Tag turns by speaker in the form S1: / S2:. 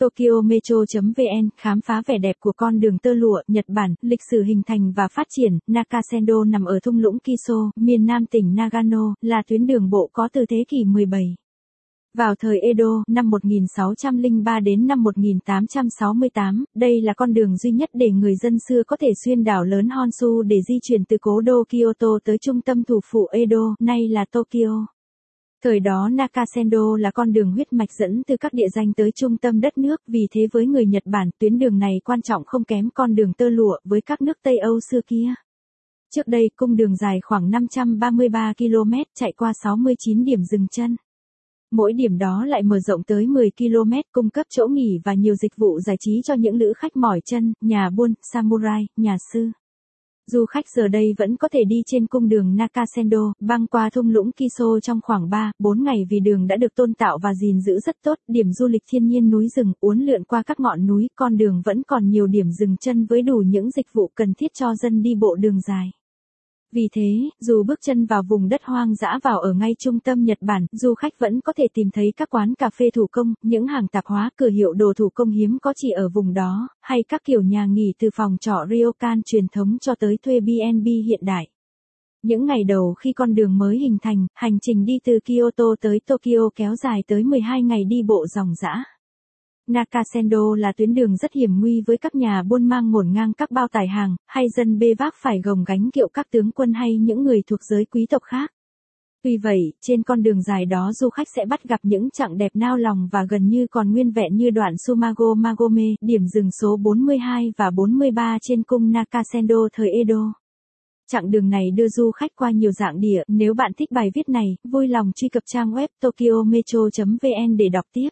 S1: Tokyo Metro.vn khám phá vẻ đẹp của con đường tơ lụa Nhật Bản, lịch sử hình thành và phát triển, Nakasendo nằm ở thung lũng Kiso, miền nam tỉnh Nagano, là tuyến đường bộ có từ thế kỷ 17. Vào thời Edo, năm 1603 đến năm 1868, đây là con đường duy nhất để người dân xưa có thể xuyên đảo lớn Honshu để di chuyển từ cố đô Kyoto tới trung tâm thủ phủ Edo, nay là Tokyo. Thời đó Nakasendo là con đường huyết mạch dẫn từ các địa danh tới trung tâm đất nước, vì thế với người Nhật Bản, tuyến đường này quan trọng không kém con đường tơ lụa với các nước Tây Âu xưa kia. Trước đây, cung đường dài khoảng 533 km, chạy qua 69 điểm dừng chân. Mỗi điểm đó lại mở rộng tới 10 km, cung cấp chỗ nghỉ và nhiều dịch vụ giải trí cho những lữ khách mỏi chân, nhà buôn, samurai, nhà sư. Du khách giờ đây vẫn có thể đi trên cung đường Nakasendo, băng qua thung lũng Kiso trong khoảng 3, 4 ngày vì đường đã được tôn tạo và gìn giữ rất tốt. Điểm du lịch thiên nhiên núi rừng, uốn lượn qua các ngọn núi, con đường vẫn còn nhiều điểm dừng chân với đủ những dịch vụ cần thiết cho dân đi bộ đường dài. Vì thế, dù bước chân vào vùng đất hoang dã vào ở ngay trung tâm Nhật Bản, du khách vẫn có thể tìm thấy các quán cà phê thủ công, những hàng tạp hóa, cửa hiệu đồ thủ công hiếm có chỉ ở vùng đó, hay các kiểu nhà nghỉ từ phòng trọ ryokan truyền thống cho tới thuê B&B hiện đại. Những ngày đầu khi con đường mới hình thành, hành trình đi từ Kyoto tới Tokyo kéo dài tới 12 ngày đi bộ dòng dã. Nakasendo là tuyến đường rất hiểm nguy với các nhà buôn mang ngổn ngang các bao tải hàng, hay dân bê vác phải gồng gánh kiệu các tướng quân hay những người thuộc giới quý tộc khác. Tuy vậy, trên con đường dài đó du khách sẽ bắt gặp những chặng đẹp nao lòng và gần như còn nguyên vẹn như đoạn Sumago Magome, điểm dừng số 42 và 43 trên cung Nakasendo thời Edo. Chặng đường này đưa du khách qua nhiều dạng địa, nếu bạn thích bài viết này, vui lòng truy cập trang web tokyometro.vn để đọc tiếp.